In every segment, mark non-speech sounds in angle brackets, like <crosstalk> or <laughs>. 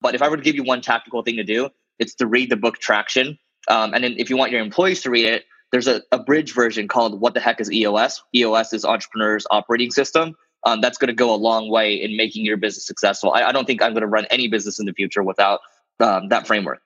But if I were to give you one tactical thing to do, it's to read the book Traction. Um, and then if you want your employees to read it, there's a, a bridge version called What the Heck is EOS? EOS is Entrepreneur's Operating System. Um, that's going to go a long way in making your business successful. I, I don't think I'm going to run any business in the future without um, that framework.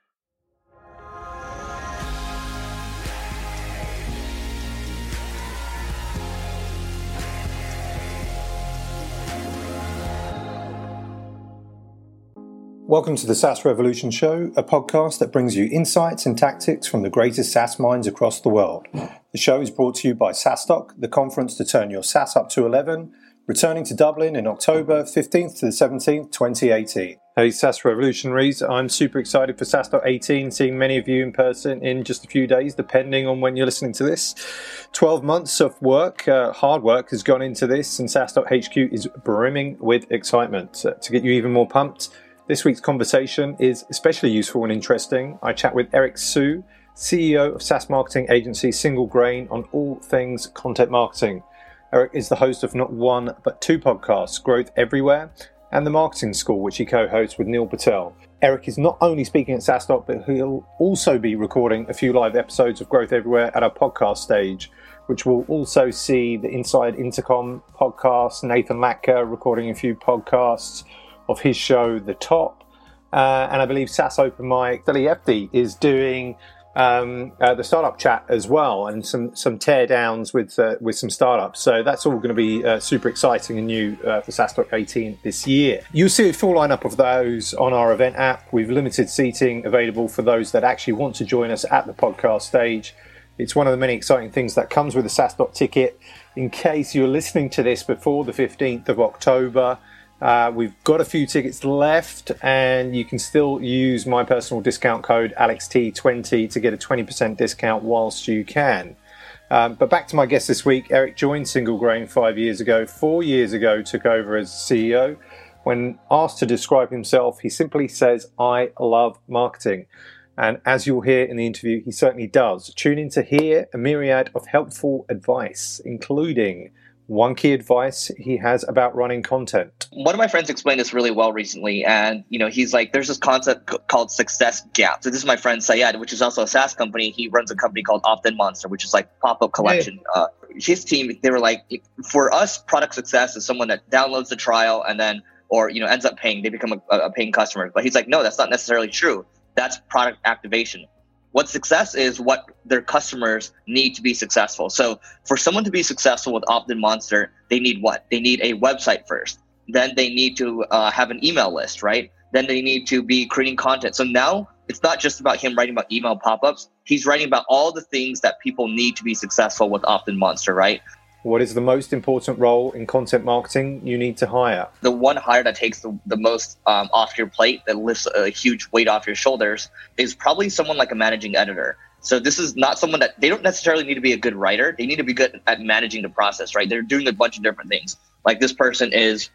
Welcome to the SaaS Revolution Show, a podcast that brings you insights and tactics from the greatest SaaS minds across the world. The show is brought to you by SaaStock, the conference to turn your SaaS up to 11, returning to Dublin in October 15th to the 17th, 2018. Hey, SaaS Revolutionaries, I'm super excited for SaaStock 18, seeing many of you in person in just a few days, depending on when you're listening to this. 12 months of work, uh, hard work, has gone into this, and SaaStock HQ is brimming with excitement. Uh, to get you even more pumped, this week's conversation is especially useful and interesting. I chat with Eric Siu, CEO of SaaS marketing agency Single Grain, on all things content marketing. Eric is the host of not one but two podcasts, Growth Everywhere and The Marketing School, which he co hosts with Neil Patel. Eric is not only speaking at SaaStock, but he'll also be recording a few live episodes of Growth Everywhere at our podcast stage, which will also see the Inside Intercom podcast, Nathan Latka recording a few podcasts of his show, The Top. Uh, and I believe SaaS Open Mic, Steli Efti is doing um, uh, the startup chat as well, and some some tear downs with uh, with some startups. So that's all going to be uh, super exciting and new uh, for SaaStock 18 this year. You'll see a full lineup of those on our event app. We've limited seating available for those that actually want to join us at the podcast stage. It's one of the many exciting things that comes with the SaaStock ticket. In case you're listening to this before the 15th of October, uh, we've got a few tickets left, and you can still use my personal discount code AlexT20 to get a 20% discount whilst you can. Um, but back to my guest this week. Eric joined Single Grain five years ago. Four years ago, took over as CEO. When asked to describe himself, he simply says, I love marketing. And as you'll hear in the interview, he certainly does. Tune in to hear a myriad of helpful advice, including one key advice he has about running content. One of my friends explained this really well recently, and you know, he's like, "There's this concept c- called success gap." So this is my friend Syed, which is also a SaaS company. He runs a company called OptinMonster, which is like pop-up collection. Hey. Uh, his team, they were like, for us, product success is someone that downloads the trial and then, or you know, ends up paying. They become a, a paying customer. But he's like, no, that's not necessarily true. That's product activation what success is what their customers need to be successful. So for someone to be successful with OptinMonster, they need what? They need a website first. Then they need to uh, have an email list, right? Then they need to be creating content. So now it's not just about him writing about email pop-ups. He's writing about all the things that people need to be successful with OptinMonster, right? What is the most important role in content marketing you need to hire? The one hire that takes the, the most um, off your plate, that lifts a huge weight off your shoulders, is probably someone like a managing editor. So this is not someone that they don't necessarily need to be a good writer. They need to be good at managing the process, right? They're doing a bunch of different things. Like this person is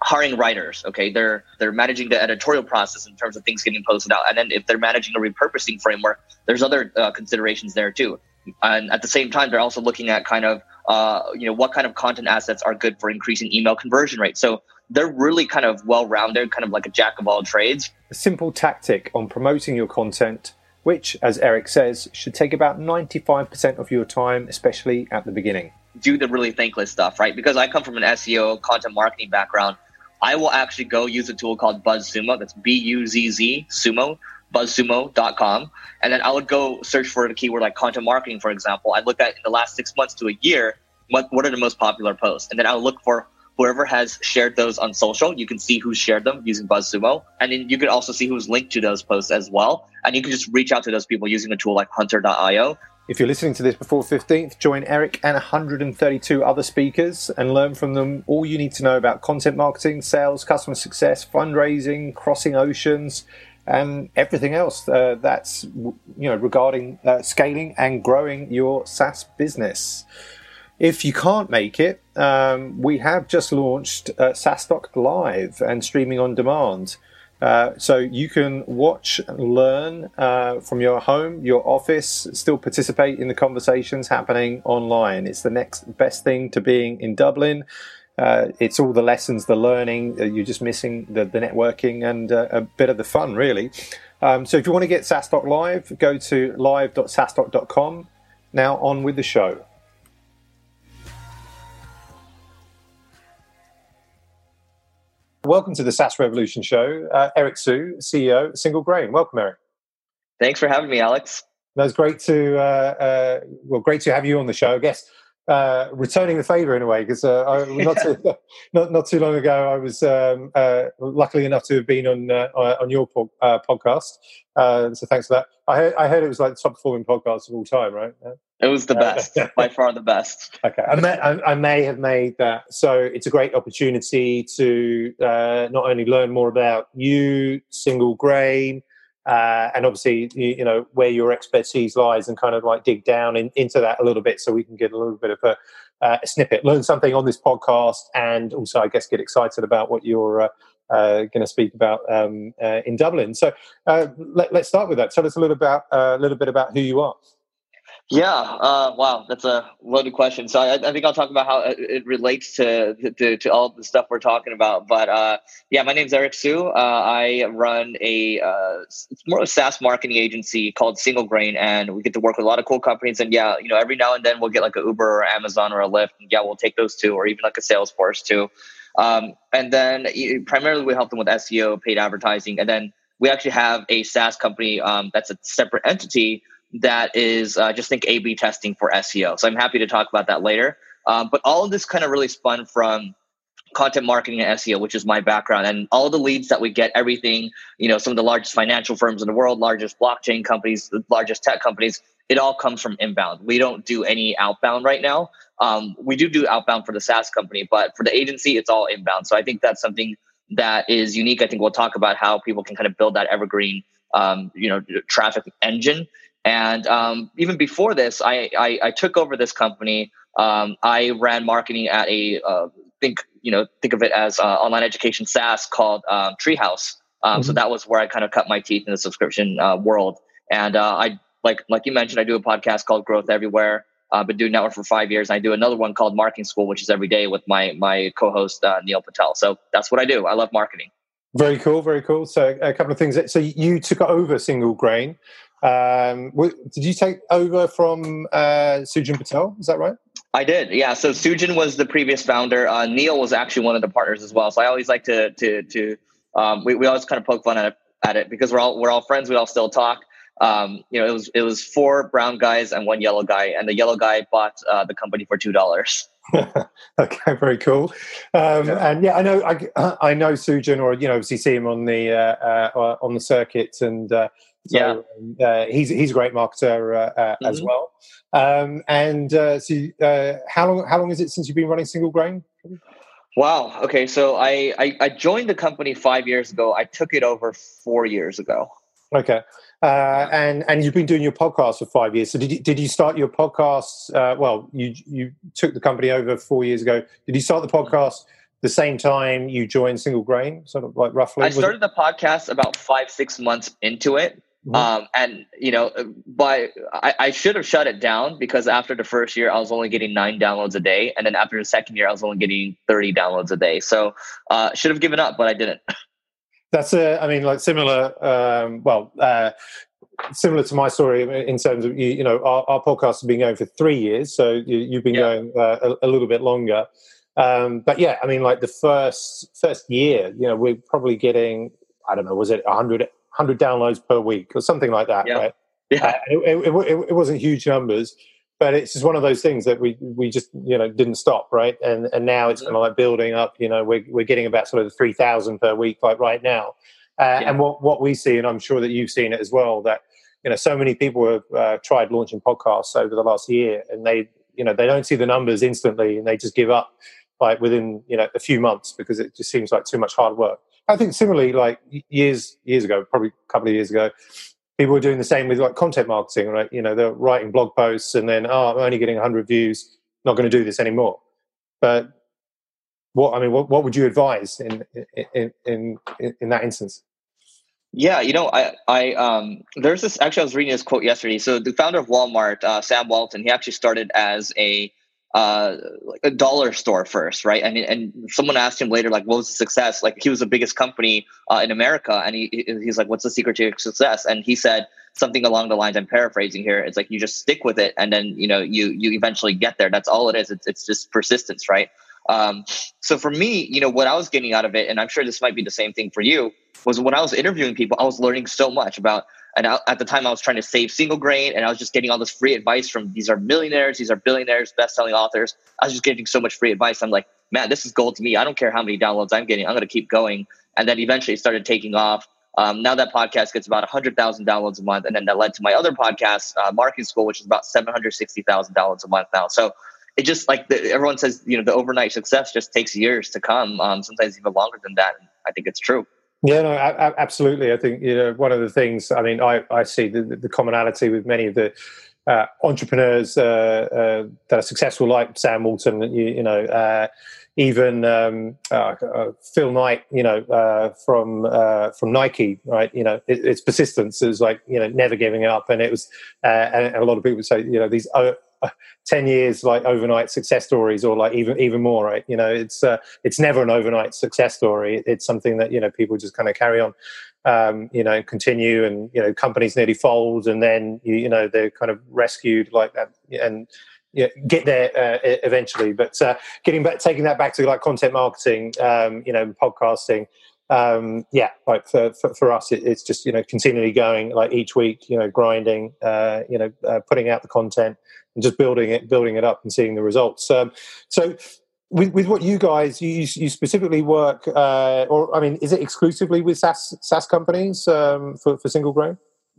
hiring writers okay they're they're managing the editorial process in terms of things getting posted out and then if they're managing a repurposing framework there's other uh, considerations there too and at the same time they're also looking at kind of uh, you know what kind of content assets are good for increasing email conversion rate. So they're really kind of well rounded kind of like a jack of all trades. A simple tactic on promoting your content which as eric says should take about 95% of your time especially at the beginning. Do the really thankless stuff right? Because i come from an seo content marketing background. I will actually go use a tool called buzzsumo. That's b-u-z-z sumo buzzsumo.com. And then I would go search for a keyword like content marketing, for example. I look at in the last six months to a year, what, what are the most popular posts? And then I'll look for whoever has shared those on social. You can see who shared them using BuzzSumo. And then you can also see who's linked to those posts as well. And you can just reach out to those people using a tool like hunter.io. If you're listening to this before 15th, join Eric and 132 other speakers and learn from them all you need to know about content marketing, sales, customer success, fundraising, crossing oceans, and everything else uh, that's you know regarding uh, scaling and growing your SaaS business. If you can't make it, um, we have just launched uh, SaaStock Live and streaming on demand. Uh, so you can watch and learn uh, from your home, your office, still participate in the conversations happening online. It's the next best thing to being in Dublin uh, it's all the lessons, the learning. Uh, you're just missing the, the networking and uh, a bit of the fun, really. Um, so if you want to get SaaStock live, go to live.saastock.com. Now on with the show. Welcome to the SaaS Revolution Show. Uh, Eric Siu, CEO, Single Grain. Welcome, Eric. Thanks for having me, Alex. That's great to uh, uh, well, great to have you on the show. I guess uh, returning the favor in a way because uh, <laughs> not too not not too long ago I was um, uh, luckily enough to have been on uh, on your po- uh, podcast. Uh, so thanks for that. I heard, I heard it was like the top performing podcast of all time, right? It was the best, <laughs> by far the best. Okay, I may, I, I may have made that. So it's a great opportunity to uh not only learn more about you, single grain, uh, and obviously you, you, know where your expertise lies and kind of like dig down in, into that a little bit so we can get a little bit of a, uh, a, snippet. Learn something on this podcast and also i guess get excited about what you're uh, uh going to speak about um, uh, in dublin. So uh, let, us start with that. Tell us a little about a little bit about who you are yeah, uh, wow, that's a loaded question. So I, I, think I'll talk about how it relates to, to, to all the stuff we're talking about. But uh, yeah, my name's Eric Siu. Uh, I run a uh, it's more of a SaaS marketing agency called Single Grain, and we get to work with a lot of cool companies. And yeah, you know, every now and then we'll get like a Uber or Amazon or a Lyft, and yeah, we'll take those too, or even like a Salesforce too. Um, and then primarily we help them with SEO, paid advertising, and then we actually have a SaaS company um, that's a separate entity that is uh, just think A B testing for SEO. So I'm happy to talk about that later. Um, but all of this kind of really spun from content marketing and SEO, which is my background, and all the leads that we get, everything, you know, some of the largest financial firms in the world, largest blockchain companies, the largest tech companies, it all comes from inbound. We don't do any outbound right now. Um, we do do outbound for the SaaS company, but for the agency, it's all inbound. So I think that's something that is unique. I think we'll talk about how people can kind of build that evergreen, um, you know, traffic engine and um, even before this, I, I, I, took over this company. Um, I ran marketing at a uh, think you know think of it as uh, online education SaaS called um, Treehouse. Um, mm-hmm. So that was where I kind of cut my teeth in the subscription uh, world. And uh, I like like you mentioned, I do a podcast called Growth Everywhere. I've been doing that one for five years. And I do another one called Marketing School, which is every day with my my co-host uh, Neil Patel. So that's what I do. I love marketing. Very cool, very cool. So a couple of things. So you took over Single Grain. Um, did you take over from uh, Sujan Patel? Is that right? I did, yeah. So Sujan was the previous founder. Uh, Neil was actually one of the partners as well. So I always like to to to um, we, we always kind of poke fun at it, at it because we're all we're all friends. We all still talk. Um, you know, it was it was four brown guys and one yellow guy, and the yellow guy bought uh, the company for two dollars. <laughs> <laughs> okay, very cool. Um, yeah. And yeah, I know I, I know Sujan, or you know, obviously see him on the uh, uh, on the circuit, and uh, so, yeah, uh, he's he's a great marketer uh, uh, mm-hmm. as well. Um, and uh, so, uh, how long how long is it since you've been running Single Grain? Wow. Okay, so I, I, I joined the company five years ago. I took it over four years ago. Okay, uh, and and you've been doing your podcast for five years. So did you did you start your podcast? well, you you took the company over four years ago. Did you start the podcast? the same time you joined Single Grain, sort of like roughly? I started the podcast about five, six months into it. Mm-hmm. Um, and you know, by I, I, should have shut it down because after the first year, I was only getting nine downloads a day, and then after the second year, I was only getting thirty downloads a day. So, uh, should have given up, but I didn't. <laughs> That's a, I mean, like similar. Um, well, uh, similar to my story in terms of you, you know, our, our, podcast has been going for three years, so you, have been yeah. going uh, a, a, little bit longer. Um, but yeah, I mean, like the first first year, you know, we're probably getting, I don't know, was it hundred 100 downloads per week or something like that, yeah. right? Yeah. Uh, it, it, it, it, wasn't huge numbers, but it's just one of those things that we we just you know didn't stop, right? And and now it's kind of like building up. You know, we're we're getting about sort of three thousand per week, like right now. Uh, yeah. And what what we see, and I'm sure that you've seen it as well, that you know so many people have uh, tried launching podcasts over the last year, and they you know they don't see the numbers instantly, and they just give up like within you know a few months because it just seems like too much hard work. I think similarly, like years years ago, probably a couple of years ago, people were doing the same with like content marketing, right? You know, they're writing blog posts and then, oh, I'm only getting 100 views, not going to do this anymore. But what I mean, what, what would you advise in in, in in that instance? Yeah, you know, I I um there's this actually I was reading this quote yesterday. So the founder of Walmart, uh, Sam Walton, he actually started as a uh, a dollar store first, right? And and someone asked him later, like, what was the success? Like, he was the biggest company uh, in America, and he he's like, what's the secret to your success? And he said something along the lines. I'm paraphrasing here. It's like you just stick with it, and then you know you you eventually get there. That's all it is. It's it's just persistence, right? Um, so for me, you know, what I was getting out of it, and I'm sure this might be the same thing for you, was when I was interviewing people, I was learning so much about and I, at the time, I was trying to save single grain, and I was just getting all this free advice from these are millionaires, these are billionaires, best-selling authors. I was just getting so much free advice. I'm like, man, this is gold to me. I don't care how many downloads I'm getting. I'm going to keep going. And then eventually, it started taking off. Um, now that podcast gets about 100,000 downloads a month, and then that led to my other podcast, uh, Marketing School, which is about 760,000 downloads a month now. So it just like the, everyone says, you know, the overnight success just takes years to come. Um, sometimes even longer than that. And I think it's true. Yeah, no, absolutely. I think you know one of the things. I mean, I, I see the, the commonality with many of the uh, entrepreneurs uh, uh, that are successful, like Sam Walton. You, you know, uh, even um, uh, uh, Phil Knight. You know, from from Nike, right? You know, it, it's persistence. It was like you know, never giving up, and it was. and a lot of people say, you know, these <laughs> 10 years like overnight success stories or like even even more right? You know it's uh, it's never an overnight success story. It's something that you know people just kind of carry on um, you know continue and you know companies nearly fold and then you, you know they're kind of rescued like that and yeah, get there uh, eventually. But uh, getting back taking that back to like content marketing um, you know podcasting um, yeah, like for, for, for us, it, it's just, you know, continually going like each week, you know, grinding, uh, you know, uh, putting out the content and just building it, building it up and seeing the results. Um, so with, with what you guys, you, you specifically work, uh, or I mean, is it exclusively with SaaS, SaaS companies um, for, for single grain?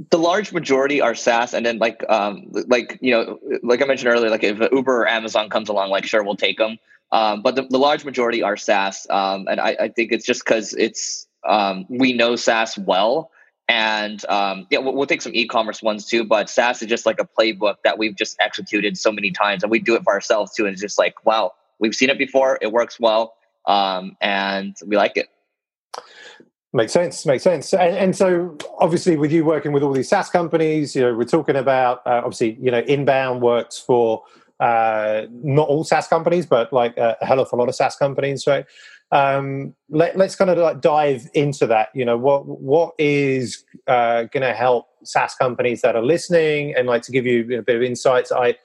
the large majority are SaaS, and then like um like you know like I mentioned earlier, like if Uber or Amazon comes along, like sure we'll take them. Um, but the, the, large majority are SaaS, um, and I, I, think it's just because it's um, we know SaaS well, and um, yeah, we'll, we'll, take some e-commerce ones too. But SaaS is just like a playbook that we've just executed so many times, and we do it for ourselves too. And it's just like, wow, we've seen it before; it works well, um, and we like it. Makes sense. Makes sense. And, and, so, obviously, with you working with all these SaaS companies, you know, we're talking about uh, obviously, you know, inbound works for uh, not all SaaS companies, but like a, hell of a lot of SaaS companies, right? Um, let, us kind of like dive into that. You know, what what is uh, going to help SaaS companies that are listening, and like to give you a bit of insights. I,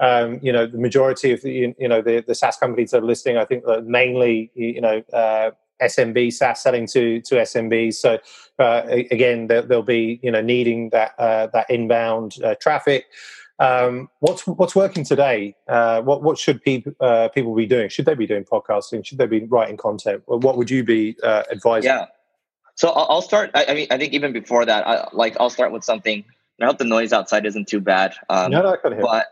um, you know, the majority of the you know the, the SaaS companies that are listening, I think that mainly you know uh, SMB SaaS selling to to SMBs. So uh, again, they'll, be you know needing that uh, that inbound uh, traffic. Um, what's what's working today? Uh, what what should people uh, people be doing? Should they be doing podcasting? Should they be writing content? What would you be uh, advising? Yeah. So I'll start. I, mean, I think even before that, I, like I'll start with something. I hope the noise outside isn't too bad. Um, no, no, I can hear. But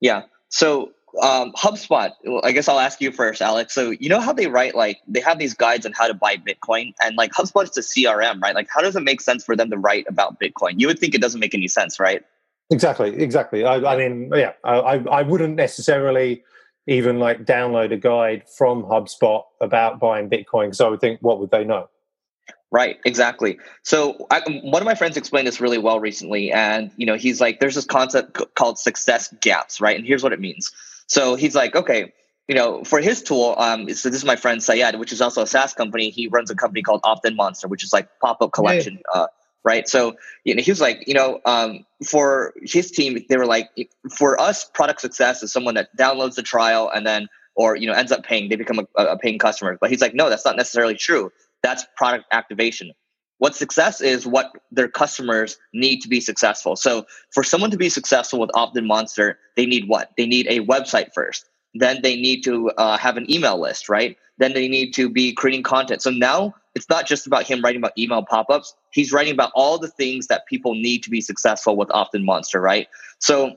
yeah, so um, HubSpot. I guess I'll ask you first, Alex. So you know how they write like they have these guides on how to buy Bitcoin, and like HubSpot is a CRM, right? Like, how does it make sense for them to write about Bitcoin? You would think it doesn't make any sense, right? Exactly, exactly. I, I mean, yeah, I, I wouldn't necessarily even like download a guide from HubSpot about buying Bitcoin because I would think, what would they know? Right, exactly. So I, one of my friends explained this really well recently, and you know, he's like, "There's this concept called success gaps, right?" And here's what it means. So he's like, "Okay, you know, for his tool, um, so this is my friend Syed, which is also a SaaS company. He runs a company called OptinMonster, which is like pop-up collection uh, right? So you know, he was like, you know, um, for his team, they were like, for us, product success is someone that downloads the trial and then, or you know, ends up paying. They become a, a paying customer. But he's like, no, that's not necessarily true. That's product activation. What success is what their customers need to be successful. So for someone to be successful with OptinMonster, they need what? They need a website first. Then they need to uh, have an email list, right? Then they need to be creating content. So now it's not just about him writing about email pop-ups. He's writing about all the things that people need to be successful with OptinMonster, right? So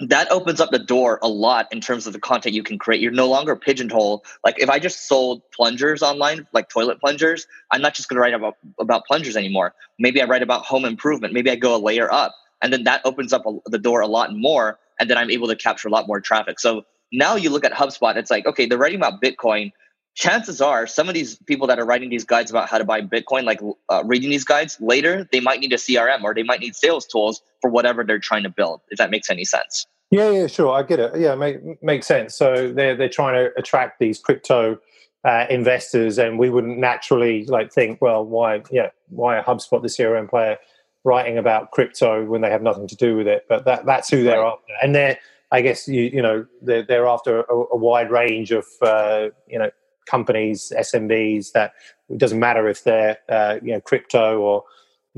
that opens up the door a lot in terms of the content you can create. You're no longer pigeonholed. Like if I just sold plungers online, like toilet plungers, I'm not just going to write about about plungers anymore. Maybe I write about home improvement. Maybe I go a layer up, and then that opens up a, the door a lot more, and then I'm able to capture a lot more traffic. So now you look at HubSpot, it's like okay, they're writing about Bitcoin chances are some of these people that are writing these guides about how to buy bitcoin like uh, reading these guides later they might need a crm or they might need sales tools for whatever they're trying to build if that makes any sense Yeah, yeah, sure, I get it. Yeah, make, makes sense. So they're they're trying to attract these crypto uh, investors, and we wouldn't naturally like think, well, why, yeah, why a HubSpot, the CRM player, writing about crypto when they have nothing to do with it? But that that's who they're right. after, and they're, I guess, you you know, they're, they're after a, a wide range of uh, you know companies, SMBs. That it doesn't matter if they're uh, you know crypto or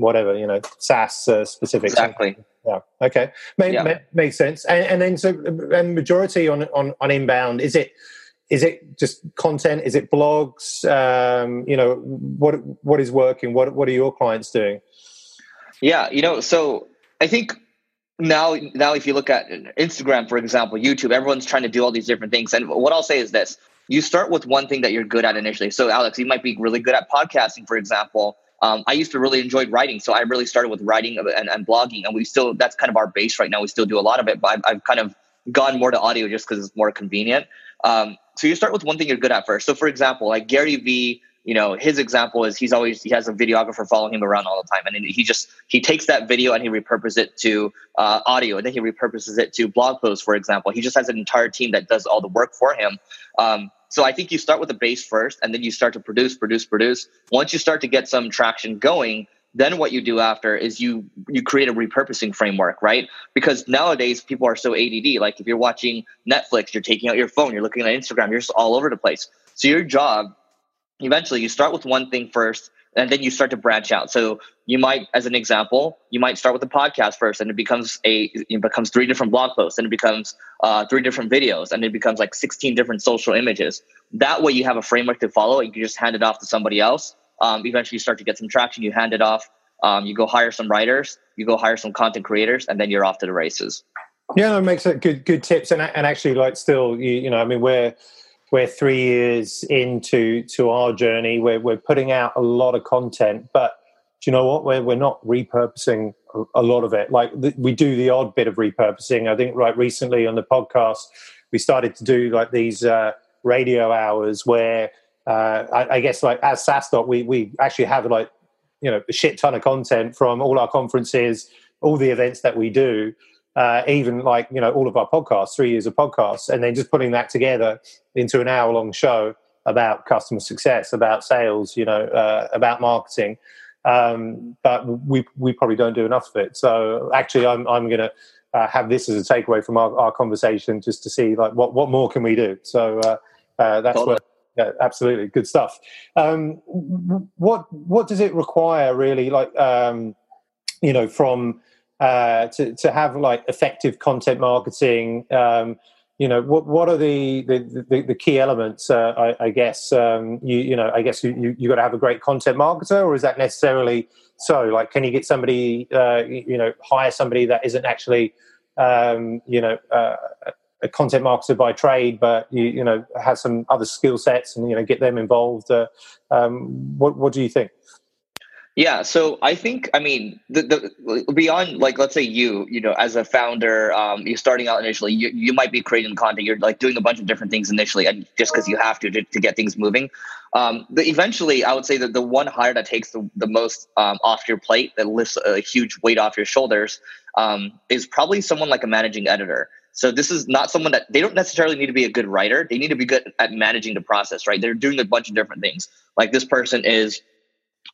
whatever, you know, SaaS uh, specific. Exactly. Yeah. Okay. Make, yeah. makes sense. And, and, then so, and majority on, on on inbound is it is it just content? Is it blogs? Um, you know, what what is working? What what are your clients doing? Yeah, you know, so I think now now if you look at Instagram, for example, YouTube, everyone's trying to do all these different things. And what I'll say is this: you start with one thing that you're good at initially. So, Alex, you might be really good at podcasting, for example um, I used to really enjoy writing, so I really started with writing and, and, blogging, and we still that's kind of our base right now. We still do a lot of it, but I've, I've kind of gone more to audio just because it's more convenient. Um, so you start with one thing you're good at first. So for example, like Gary Vee, you know, his example is he's always he has a videographer following him around all the time, and he just he takes that video and he repurposes it to uh, audio, and then he repurposes it to blog posts. For example, he just has an entire team that does all the work for him. Um, so I think you start with the base first, and then you start to produce, produce, produce. Once you start to get some traction going, then what you do after is you you create a repurposing framework, right? Because nowadays people are so ADD. Like if you're watching Netflix, you're taking out your phone, you're looking at Instagram, you're just all over the place. So your job, eventually, you start with one thing first, and then you start to branch out. So you might, as an example, you might start with a podcast first, and it becomes a it becomes three different blog posts, and it becomes uh, three different videos, and it becomes like sixteen different social images. That way, you have a framework to follow, and you can just hand it off to somebody else. Um, eventually, you start to get some traction. You hand it off. Um, you go hire some writers. You go hire some content creators, and then you're off to the races. Yeah, that makes it good. Good tips, and and actually, like, still, you, you know, I mean, we're we're three years into to our journey. We're we're putting out a lot of content, but do you know what? We're we're not repurposing a lot of it. Like we do the odd bit of repurposing. I think right recently on the podcast we started to do like these uh, radio hours where uh, I, I, guess like as SaaStock we we actually have like you know a shit ton of content from all our conferences, all the events that we do uh, even like you know all of our podcasts, three years of podcasts, and then just putting that together into an hour long show about customer success, about sales, you know, uh, about marketing. Um, but we we probably don't do enough of it. So actually, I'm I'm going to uh, have this as a takeaway from our, our conversation, just to see like what what more can we do. So uh, uh, that's what. Yeah, absolutely, good stuff. Um, what what does it require really? Like um, you know, from uh, to to have like effective content marketing. Um, you know, what what are the the, the, the key elements? Uh, I, I, guess um, you you know, I guess you you, you got to have a great content marketer, or is that necessarily so? Like, can you get somebody, uh, you know, hire somebody that isn't actually, um, you know. Uh, a content marketer by trade, but you, you know has some other skill sets, and you know get them involved. Uh, um, what what do you think? Yeah, so I think I mean the, the beyond like let's say you you know as a founder um, you're starting out initially you, you might be creating content you're like doing a bunch of different things initially and just because you have to, to, to get things moving. Um, the, eventually, I would say that the one hire that takes the, the most um, off your plate that lifts a huge weight off your shoulders um, is probably someone like a managing editor. So this is not someone that they don't necessarily need to be a good writer. They need to be good at managing the process, right? They're doing a bunch of different things. Like this person is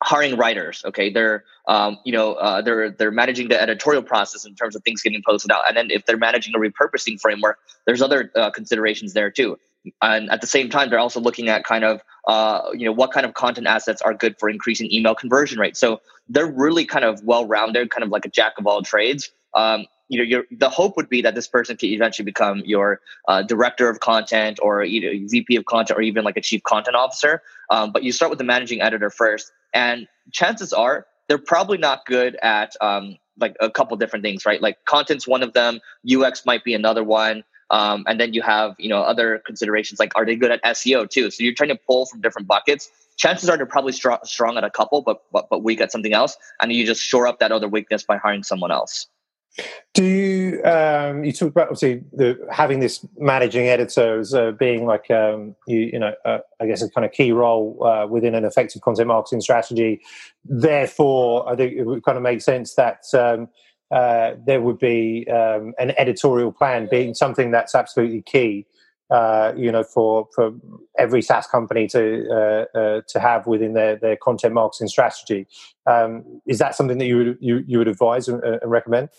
hiring writers okay? They're um, you know uh, they're they're managing the editorial process in terms of things getting posted out. And then if they're managing a repurposing framework there's other uh, considerations there too. And at the same time they're also looking at kind of uh, you know what kind of content assets are good for increasing email conversion rate so they're really kind of well rounded kind of like a jack of all trades. Um, you know, your the hope would be that this person could eventually become your uh, director of content or either VP of content or even like a chief content officer. Um, but you start with the managing editor first, and chances are they're probably not good at um, like a couple different things, right? Like content's one of them, UX might be another one. Um, and then you have you know other considerations like are they good at SEO too? So you're trying to pull from different buckets. Chances are they're probably strong, strong at a couple, but, but but weak at something else, and you just shore up that other weakness by hiring someone else. Do you um, you talk about obviously the, having this managing editor as uh, being like um, you you know uh, I guess a kind of key role uh, within an effective content marketing strategy. Therefore, I think it would kind of make sense that um, uh, there would be um, an editorial plan being something that's absolutely key. Uh, you know, for for every SaaS company to uh, to have within their their content marketing strategy. Um, is that something that you would you, you would advise and, and recommend?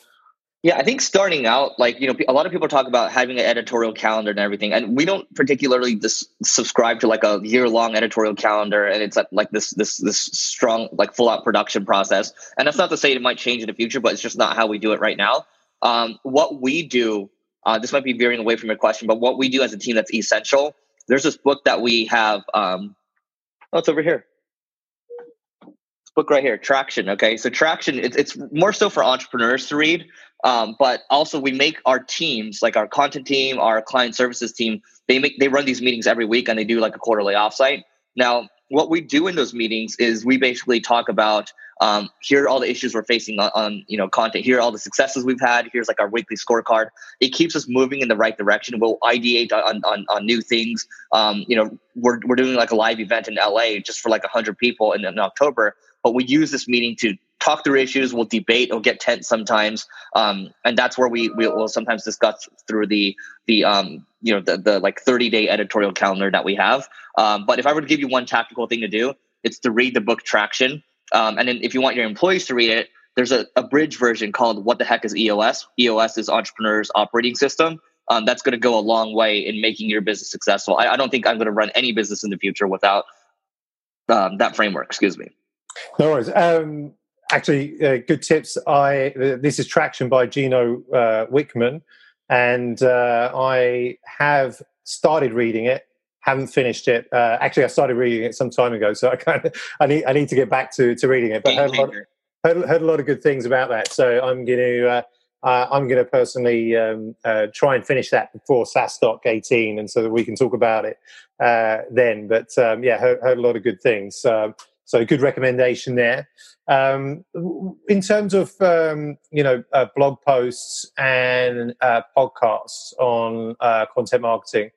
Yeah, I think starting out, like, you know, a lot of people talk about having an editorial calendar and everything. And we don't particularly just subscribe to like a year long editorial calendar and it's like, like this, this, this strong, like full out production process. And that's not to say it might change in the future, but it's just not how we do it right now. Um, what we do, uh, this might be veering away from your question, but what we do as a team that's essential, there's this book that we have. Um, oh, it's over here book right here, Traction. Okay, so Traction, it's, it's more so for entrepreneurs to read, um, but also we make our teams, like our content team, our client services team, they make they run these meetings every week and they do like a quarterly offsite. Now, what we do in those meetings is we basically talk about um, here are all the issues we're facing on, on, you know content. Here are all the successes we've had. Here's like our weekly scorecard. It keeps us moving in the right direction. We'll ideate on, on, on new things. Um, you know we're, we're doing like a live event in la just for like 100 people in, in october but we use this meeting to talk through issues. We'll debate. We'll get tense sometimes, um, and that's where we we will sometimes discuss through the the um, you know the the like thirty day editorial calendar that we have. Um, but if I were to give you one tactical thing to do, it's to read the book Traction, um, and then if you want your employees to read it, there's a, bridge version called What the Heck is EOS? EOS is Entrepreneur's Operating System. Um, that's going to go a long way in making your business successful. I, I don't think I'm going to run any business in the future without um, that framework. Excuse me. No worries. Um, actually, uh, good tips. I uh, this is Traction by Gino uh, Wickman, and uh, I have started reading it. Haven't finished it. Uh, actually, I started reading it some time ago, so I kind of I need I need to get back to, to reading it. But heard a, lot, heard, heard a lot of good things about that, so I'm going to. Uh, I'm to personally um, try and finish that before SaaStock 18, and so that we can talk about it then. But um, yeah, heard, heard, a lot of good things. Um, so good recommendation there. Um, in terms of um, you know uh, blog posts and uh, podcasts on uh, content marketing,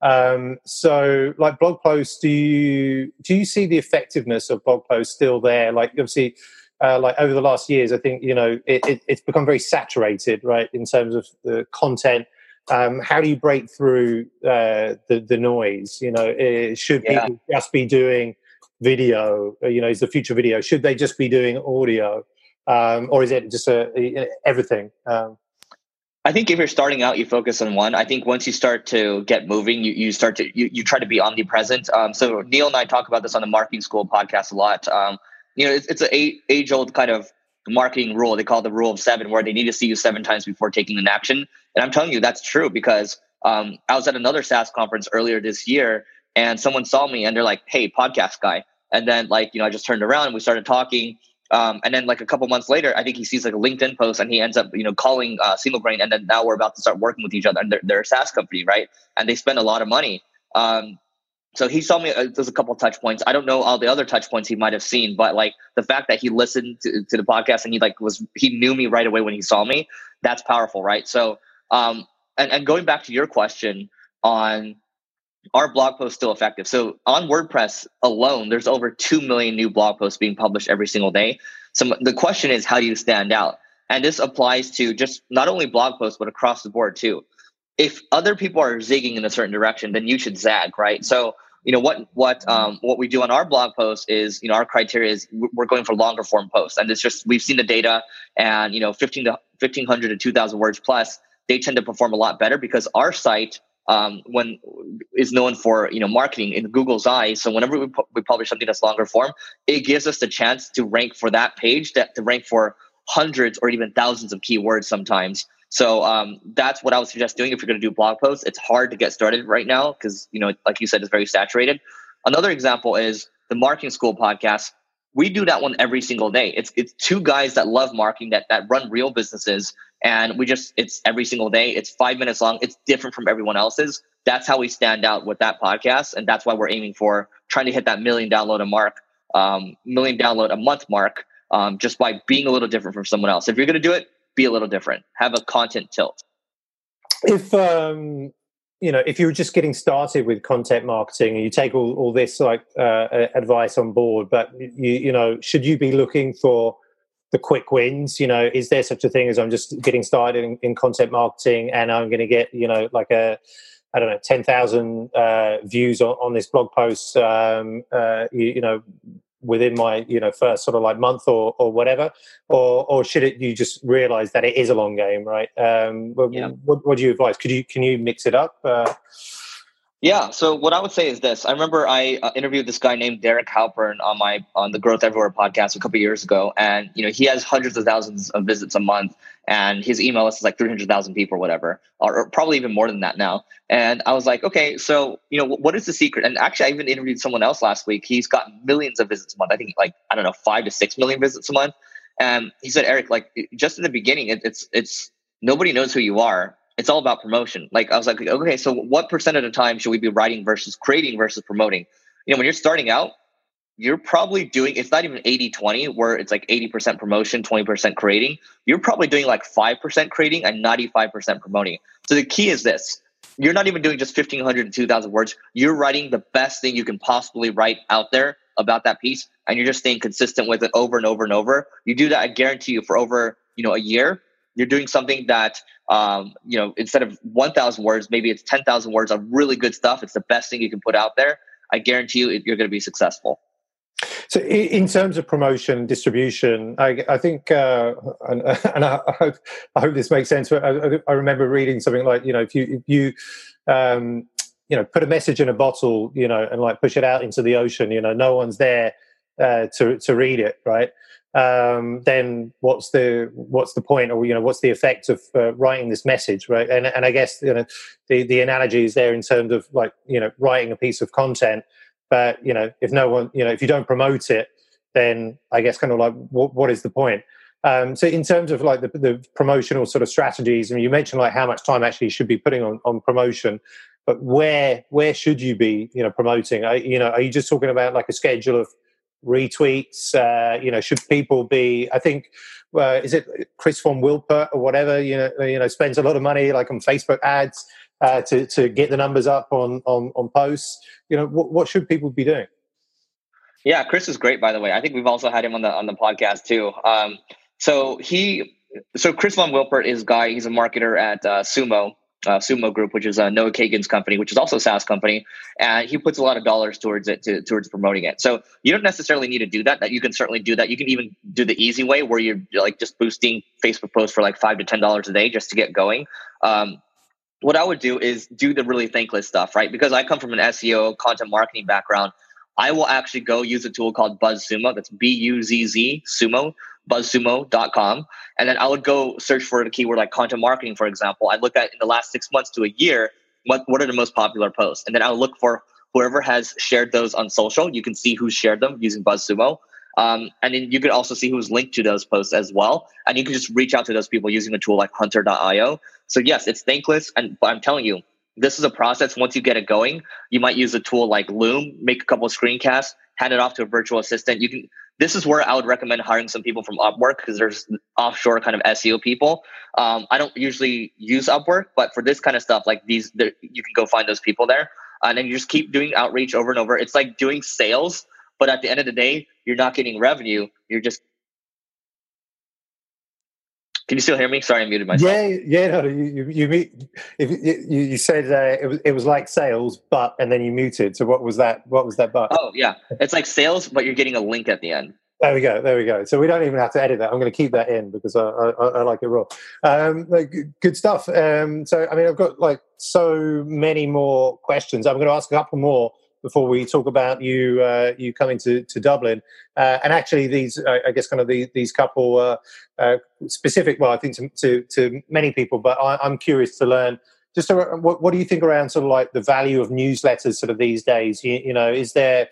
um, so like blog posts, do you do you see the effectiveness of blog posts still there? Like obviously. Uh, like over the last years, I think you know it, it, it's become very saturated, right, in terms of the content. Um, how do you break through uh, the the noise? You know, it, should yeah. people just be doing video? Uh, you know, is the future video? Should they just be doing audio, um, or is it just a, a everything? Um, I think if you're starting out, you focus on one. I think once you start to get moving, you, you start to you, you try to be omnipresent. Um, so Neil and I talk about this on the Marketing School podcast a lot. Um, you know, it's, it's an age old kind of marketing rule. They call it the rule of seven, where they need to see you seven times before taking an action. And I'm telling you, that's true because um, I was at another SaaS conference earlier this year, and someone saw me and they're like, "Hey, podcast guy." And then like you know, I just turned around and we started talking. Um, and then like a couple months later, I think he sees like a LinkedIn post and he ends up you know calling uh, Single Grain. And then now we're about to start working with each other. And they're, they're a SaaS company, right? And they spend a lot of money. Um, so he saw me. Uh, there's a couple touch points. I don't know all the other touch points he might have seen, but like the fact that he listened to, to the podcast and he like was he knew me right away when he saw me. That's powerful, right? So um, and and going back to your question on our blog post still effective. So on WordPress alone, there's over 2 million new blog posts being published every single day. So the question is, how do you stand out? And this applies to just not only blog posts, but across the board too. If other people are zigging in a certain direction, then you should zag, right? So, you know, what, what, um, what we do on our blog posts is, you know, our criteria is we're going for longer form posts. And it's just, we've seen the data and, you know, 15 to 1500 to 2000 words plus, they tend to perform a lot better because our site um, when is known for you know marketing in Google's eyes. So whenever we, pu- we publish something that's longer form, it gives us the chance to rank for that page, that to rank for hundreds or even thousands of keywords sometimes. So um, that's what I would suggest doing if you're going to do blog posts. It's hard to get started right now because you know, like you said, it's very saturated. Another example is the Marketing School podcast. We do that one every single day. It's it's two guys that love marketing that that run real businesses and we just it's every single day. It's five minutes long. It's different from everyone else's. That's how we stand out with that podcast and that's why we're aiming for trying to hit that million download a mark um, million download a month mark um, just by being a little different from someone else. If you're going to do it be a little different. Have a content tilt. If um you know if you were just getting started with content marketing and you take all, all this like uh, advice on board but you you know should you be looking for the quick wins? You know, is there such a thing as I'm just getting started in, in content marketing and I'm going to get you know like a I don't know, 10,000 uh, views on, on, this blog post, um, uh, you, you, know, within my, you know, first sort of like month or, or whatever? Or, or should it, you just realize that it is a long game, right? Um, yeah. what, what do you advise? Could you, can you mix it up? Uh, yeah. So what I would say is this: I remember I uh, interviewed this guy named Derek Halpern on my on the Growth Everywhere podcast a couple years ago, and you know he has hundreds of thousands of visits a month, and his email list is like three hundred thousand people or whatever, or, or, probably even more than that now. And I was like, okay, so you know what is the secret? And actually, I even interviewed someone else last week. He's got millions of visits a month. I think like I don't know five to six million visits a month. And he said, Eric, like just in the beginning, it, it's it's nobody knows who you are it's all about promotion. Like I was like, okay, so what percent of the time should we be writing versus creating versus promoting? You know, when you're starting out, you're probably doing it's not even 80 20 where it's like 80% promotion 20% creating. You're probably doing like 5% creating and 95% promoting. So the key is this. You're not even doing just 1500 to 2000 words. You're writing the best thing you can possibly write out there about that piece and you're just staying consistent with it over and over and over. You do that i guarantee you for over you know a year you're doing something that um, you know instead of 1000 words maybe it's 10000 words of really good stuff it's the best thing you can put out there i guarantee you you're going to be successful so, in terms of promotion, distribution, I, I think, uh, and, <laughs> and I, hope, I, hope, this makes sense. I, I, remember reading something like, you know, if you, if you, um, you know, put a message in a bottle, you know, and like push it out into the ocean, you know, no one's there uh, to to read it, right? Um, then what's the what's the point, or you know, what's the effect of uh, writing this message, right? And and I guess you know, the the analogy is there in terms of like you know, writing a piece of content, but you know, if no one, you know, if you don't promote it, then I guess kind of like what what is the point? Um, so in terms of like the, the promotional sort of strategies, I mean, you mentioned like how much time actually should be putting on, on promotion, but where where should you be, you know, promoting? Are, you know, are you just talking about like a schedule of retweets? Uh, you know, should people be? I think uh, is it Chris von Wilpert or whatever? You know, you know, spends a lot of money like on Facebook ads uh, to to get the numbers up on on on posts. You know, what, what should people be doing? Yeah, Chris is great. By the way, I think we've also had him on the on the podcast too. Um, so he, so Chris von Wilpert is guy. He's a marketer at uh, Sumo, uh, Sumo Group, which is uh, Noah Kagan's company, which is also a SaaS company, and he puts a lot of dollars towards it to, towards promoting it. So you don't necessarily need to do that. That you can certainly do that. You can even do the easy way where you're like just boosting Facebook posts for like five to ten dollars a day just to get going. Um, what I would do is do the really thankless stuff, right? Because I come from an SEO content marketing background. I will actually go use a tool called BuzzSumo. That's B U Z Z Sumo buzzsumo.com. And then I would go search for a keyword like content marketing, for example. I look at in the last six months to a year, what, what are the most popular posts? And then I'll look for whoever has shared those on social. You can see who shared them using BuzzSumo. Um, and then you can also see who's linked to those posts as well. And you can just reach out to those people using a tool like hunter.io. So yes, it's thankless. And but I'm telling you, this is a process. Once you get it going, you might use a tool like Loom, make a couple of screencasts, hand it off to a virtual assistant. You can this is where I would recommend hiring some people from Upwork because there's offshore kind of SEO people. Um, I don't usually use Upwork, but for this kind of stuff, like these, you can go find those people there, and then you just keep doing outreach over and over. It's like doing sales, but at the end of the day, you're not getting revenue. You're just can you still hear me? Sorry, I muted myself. Yeah, yeah. No, you you you, you, you said uh, it was it was like sales, but and then you muted. So what was that? What was that? But oh yeah, it's like sales, but you're getting a link at the end. There we go. There we go. So we don't even have to edit that. I'm going to keep that in because I, I, I like it raw. Um, like, good stuff. Um, so I mean, I've got like so many more questions. I'm going to ask a couple more before we talk about you uh, you coming to, to Dublin. Uh, and actually, these I guess kind of the, these couple uh, uh, specific. Well, I think to, to, to many people, but I, am curious to learn. Just around, what, what do you think around sort of like the value of newsletters sort of these days? You, you know, is there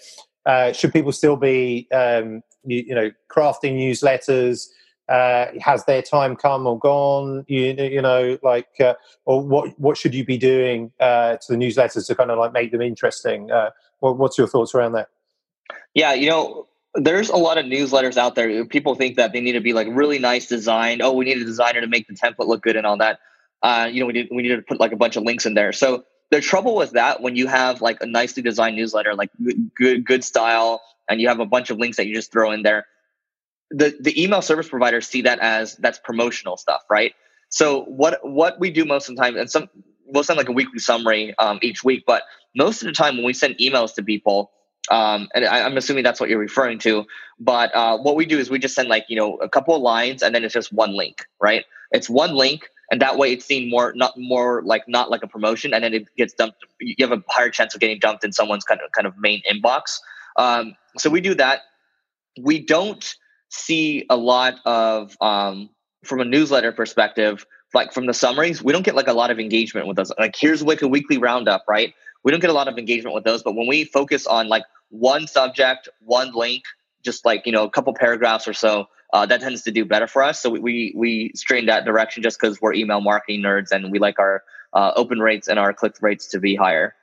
uh, should people still be um, you, you know crafting newsletters? Uh, has their time come or gone? You, you know, like, uh, or what what should you be doing uh, to the newsletters to kind of like make them interesting? Uh, what, what's your thoughts around that? Yeah, you know, there's a lot of newsletters out there. People think that they need to be like really nice design. Oh, we need a designer to make the template look good and all that. Uh, you know, we need we need to put like a bunch of links in there. So the trouble with that when you have like a nicely designed newsletter, like good good style, and you have a bunch of links that you just throw in there the the email service providers see that as that's promotional stuff, right? So what what we do most of the time, and some we'll send like a weekly summary um, each week, but most of the time when we send emails to people, um, and I, am assuming that's what you're referring to. But uh, what we do is we just send like you know a couple of lines, and then it's just one link, right? It's one link, and that way it's seen more not more like not like a promotion, and then it gets dumped. You have a higher chance of getting dumped in someone's kind of kind of main inbox. Um, so we do that. We don't see a lot of um, from a newsletter perspective like from the summaries we don't get like a lot of engagement with us like here's like a weekly roundup right? We don't get a lot of engagement with those but when we focus on like one subject one link just like you know a couple paragraphs or so uh, that tends to do better for us. So we we, we strain that direction just because we're email marketing nerds and we like our uh, open rates and our click rates to be higher.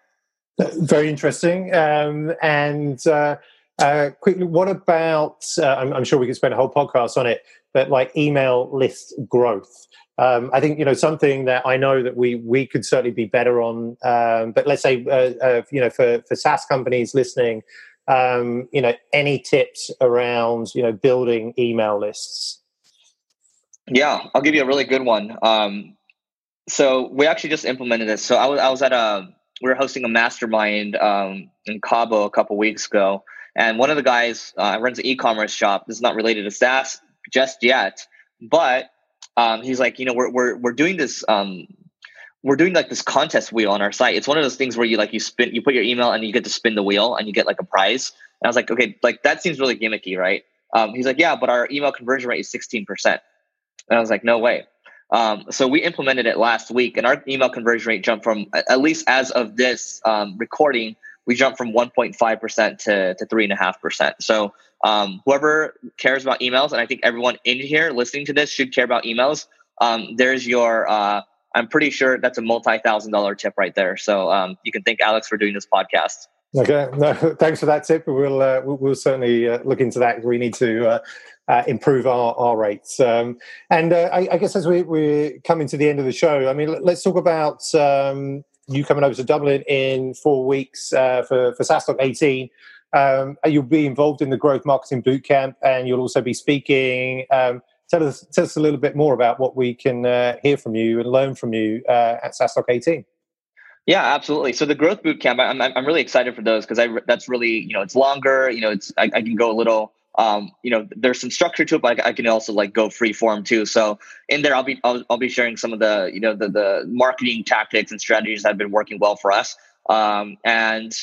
Very interesting. Um, and uh, uh, quickly, what about? Uh, I'm, I'm, sure we could spend a whole podcast on it, but like email list growth. Um, I think you know something that I know that we we could certainly be better on. Um, but let's say uh, uh you know for for SaaS companies listening, um, you know any tips around you know building email lists? Yeah, I'll give you a really good one. Um, so we actually just implemented this. So I was I was at a we were hosting a mastermind um, in Cabo a couple weeks ago and one of the guys uh, runs an e-commerce shop. This is not related to SaaS just yet, but um, he's like, you know, we're we're we're doing this. Um, we're doing like this contest wheel on our site. It's one of those things where you like you spin, you put your email and you get to spin the wheel and you get like a prize. And I was like, okay, like that seems really gimmicky, right? Um, he's like, yeah, but our email conversion rate is sixteen percent. And I was like, no way. Um, so we implemented it last week, and our email conversion rate jumped from at least as of this um, recording we jumped from 1.5% to, to 3.5%. So um, whoever cares about emails, and I think everyone in here listening to this should care about emails, um, there's your, uh, I'm pretty sure that's a multi-thousand dollar tip right there. So um, you can thank Alex for doing this podcast. Okay, no, <laughs> thanks for that tip. We'll uh, we'll certainly uh, look into that. We need to uh, uh, improve our, our rates. Um, and uh, I, I, guess as we, we're coming to the end of the show, I mean, let's talk about um, you coming over to Dublin in four weeks uh, for for SaaStock 18. Um, you'll be involved in the Growth Marketing Bootcamp, and you'll also be speaking. Um, tell us tell us a little bit more about what we can uh, hear from you and learn from you uh, at SaaStock 18. Yeah, absolutely. So the growth bootcamp, I'm I'm really excited for those because I that's really you know it's longer. You know, it's I, I can go a little um, you know, there's some structure to it, but I can also like go free form too. So in there, I'll be I'll, I'll be sharing some of the you know the the marketing tactics and strategies that have been working well for us. Um, and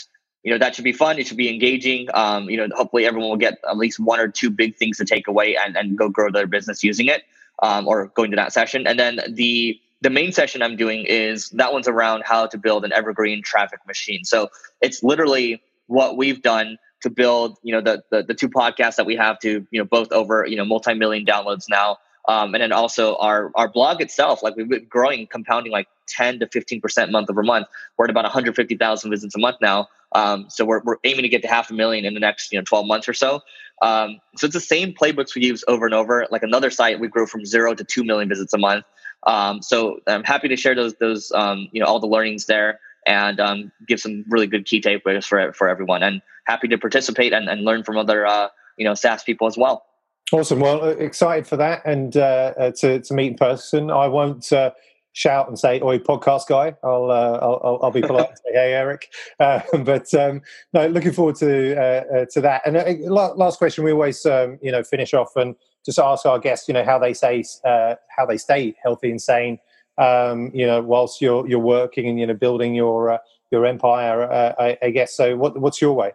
you know that should be fun. It should be engaging. Um, you know, hopefully everyone will get at least one or two big things to take away and and go grow their business using it, um, or going to that session. And then the the main session I'm doing is that one's around how to build an evergreen traffic machine. So it's literally what we've done to build, you know, the, the, the two podcasts that we have to, you know, both over, you know, multi-million downloads now. Um, and then also our, our blog itself, like we've been growing, compounding like 10 to 15% month over month. We're at about 150,000 visits a month now. Um, so we're, we're aiming to get to half a million in the next, you know, 12 months or so. Um, so it's the same playbooks we use over and over. Like another site, we grow from zero to 2 million visits a month. Um, so I'm happy to share those, those, um, you know, all the learnings there and um, give some really good key takeaways for for everyone. And happy to participate and, and learn from other uh, you know SaaS people as well. Awesome. Well, uh, excited for that and uh, uh, to to meet in person. I won't. Uh, shout and say "Oi, podcast guy." I'll uh, I'll, I'll, be polite and say "Hey, Eric." <laughs> But um, no, looking forward to to that. And last question, we always um, you know finish off and just ask our guests, you know, how they say how they stay healthy and sane um, you know, whilst you're you're working and you know building your uh, your empire. Uh, I, I, guess so. What, what's your way?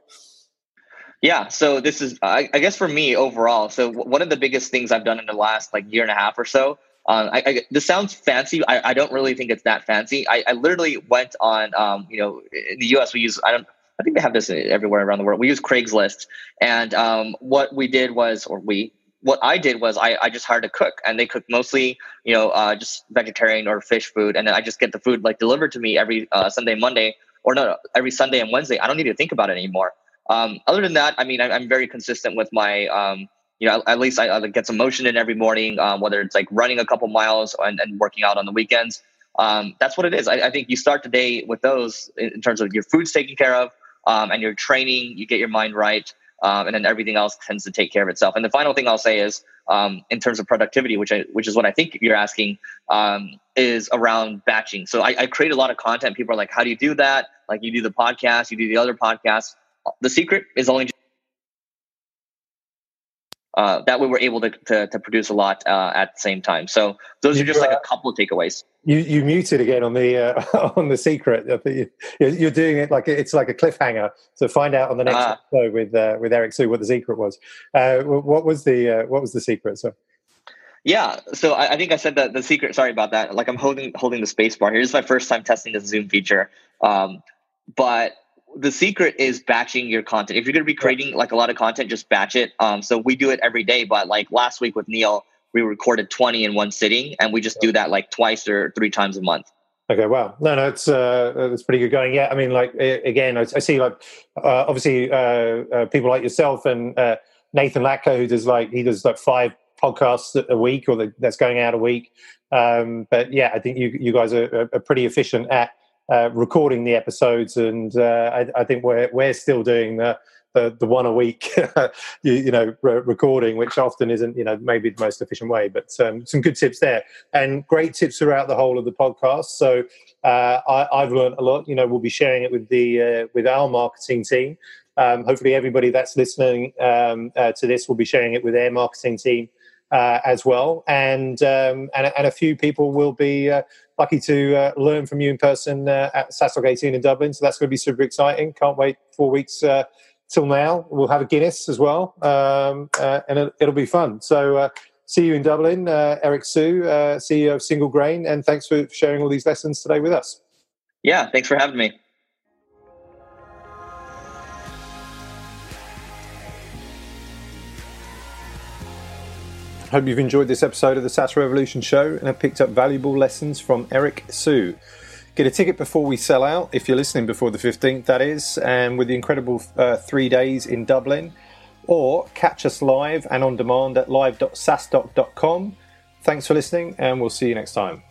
Yeah, so this is, I, I, guess, for me overall. So one of the biggest things I've done in the last like year and a half or so. Um, I, I, this sounds fancy. I, don't really think it's that fancy. I, literally went on, um, you know, in the U.S. we use I don't. I think they have this everywhere around the world. We use Craigslist, and um, what we did was, or we, what I did was I, I just hired a cook and they cook mostly, you know, uh, just vegetarian or fish food. And then I just get the food like delivered to me every uh, Sunday, Monday, or no, every Sunday and Wednesday. I don't need to think about it anymore. Um, other than that, I mean, I, am very consistent with my, um, you know, at least I, I, get some motion in every morning, um, whether it's like running a couple miles and, and working out on the weekends. Um, that's what it is. I, I, think you start the day with those in, in terms of your food's taken care of um, and your training, you get your mind right um, and then everything else tends to take care of itself. And the final thing I'll say is, um, in terms of productivity, which I, which is what I think you're asking, um, is around batching. So I, I create a lot of content. People are like, "How do you do that?" Like you do the podcast, you do the other podcasts. The secret is only uh, that way we're able to, to, to produce a lot uh, at the same time. So those are just like a couple of takeaways. You you muted again on the uh, <laughs> on the secret. You're doing it like it's like a cliffhanger to find out on the next uh, episode with uh, with Eric Siu what the secret was. Uh, what was the what was the secret? So. Yeah, so I, I, think I said that the secret. Sorry about that. Like I'm holding holding the space bar here. This is my first time testing the Zoom feature, um, but the secret is batching your content. If you're going to be creating like a lot of content, just batch it. Um, so we do it every day, but like last week with Neil, we recorded 20 in one sitting and we just do that like twice or three times a month. Okay, wow. No, no, it's uh, it's pretty good going. Yeah, I mean, like again, I, I see like uh, obviously uh, uh, people like yourself and uh, Nathan Latka who does like he does like five podcasts a week or the, that's going out a week. Um, but yeah, I think you you guys are, are pretty efficient at uh, recording the episodes, and uh, I, I, think we're we're still doing the the, the one a week, <laughs> you, you, know, re- recording, which often isn't you know maybe the most efficient way. But um, some good tips there, and great tips throughout the whole of the podcast. So uh, I, have learned a lot. You know, we'll be sharing it with the uh, with our marketing team. Um, hopefully, everybody that's listening um, uh, to this will be sharing it with their marketing team uh, as well, and, um, and and a few people will be uh, lucky to uh, learn from you in person uh, at SaaStock 18 in Dublin. So that's going to be super exciting. Can't wait four weeks uh, till now. We'll have a Guinness as well, um, uh, and it, will be fun. So see you in Dublin, Eric Siu, CEO of Single Grain, and thanks for sharing all these lessons today with us. Yeah, thanks for having me. I hope you've enjoyed this episode of the SaaS Revolution Show and have picked up valuable lessons from Eric Siu. Get a ticket before we sell out, if you're listening before the 15th, that is, and with the incredible uh, three days in Dublin. Or catch us live and on demand at live.saastock.com. Thanks for listening, and we'll see you next time.